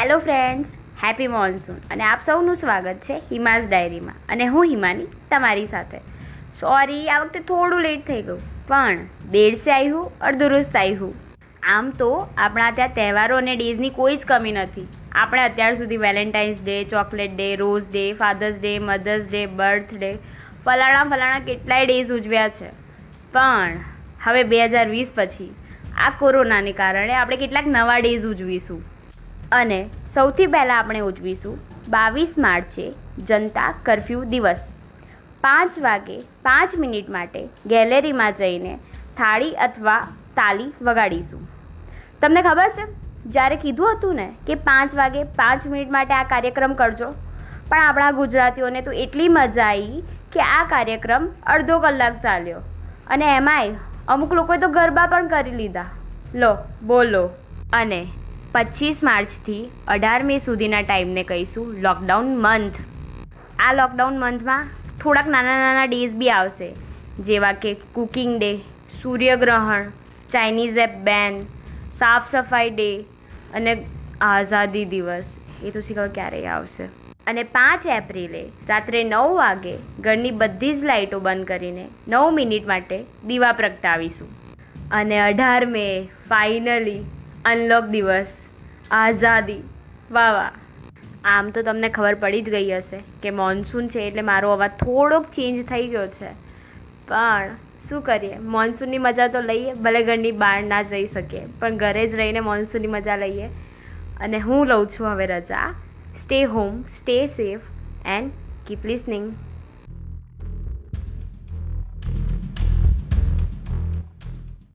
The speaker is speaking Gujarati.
હેલો ફ્રેન્ડ્સ હેપી મોન્સૂન અને આપ સૌનું સ્વાગત છે હિમાસ ડાયરીમાં. અને હું હિમાની તમારી સાથે. સોરી આ વખતે થોડું લેટ થઈ ગયું. પણ દેડસે આવ્યું આવી આવ્યું આમ તો આપણા ત્યાં તહેવારો અને ડેઝની કોઈ જ કમી નથી. આપણે અત્યાર સુધી Valentine's day chocolate day rose day Father's day Mother's day birthday ફલાણા ફલાણા કેટલાય ડેઝ ઉજવ્યા છે. પણ હવે બે હજાર વીસ પછી આ કોરોનાને કારણે આપણે કેટલાક નવા ડેઝ ઉજવીશું. અને સૌથી પહેલાં આપણે ઉજવીશું બાવીસ માર્ચે જનતા કરફ્યુ દિવસ. પાંચ વાગે પાંચ મિનિટ માટે ગેલેરીમાં જઈને થાળી અથવા તાલી વગાડીશું. તમને ખબર છે, જ્યારે કીધું હતું ને કે પાંચ વાગે પાંચ મિનિટ માટે આ કાર્યક્રમ કરજો, પણ આપણા ગુજરાતીઓને તો એટલી મજા આવી કે આ કાર્યક્રમ અડધો કલાક ચાલ્યો. અને એમાંય અમુક લોકોએ તો ગરબા પણ કરી લીધા. લો, બોલો અને પચીસ માર્ચથી અઢાર મે સુધીના ટાઈમને કહીશું લોકડાઉન મંથ આ લોકડાઉન મંથમાં થોડાક નાના નાના ડેઝ બી આવશે, જેવા કે કુકિંગ ડે સૂર્યગ્રહણ ચાઇનીઝ એપ બેન સાફ સફાઈ ડે અને આઝાદી દિવસ. એ તો શીખવા ક્યારેય આવશે. અને પાંચ એપ્રિલે રાત્રે નવ વાગે ઘરની બધી જ લાઇટો બંધ કરીને નવ મિનિટ માટે દીવા પ્રગટાવીશું. અને અઢાર મે ફાઇનલી અનલોક દિવસ, આઝાદી વાહ વાહ આમ તો તમને ખબર પડી જ ગઈ હશે કે મોન્સૂન છે એટલે મારો અવાજ થોડોક ચેન્જ થઈ ગયો છે. પણ શું કરીએ? મોન્સૂનની મજા તો લઈએ, ભલે ઘરની બહાર ના જઈ શકીએ, પણ ઘરે જ રહીને મોન્સૂનની મજા લઈએ. અને હું લઉં છું હવે રજા. Stay home stay safe and keep listening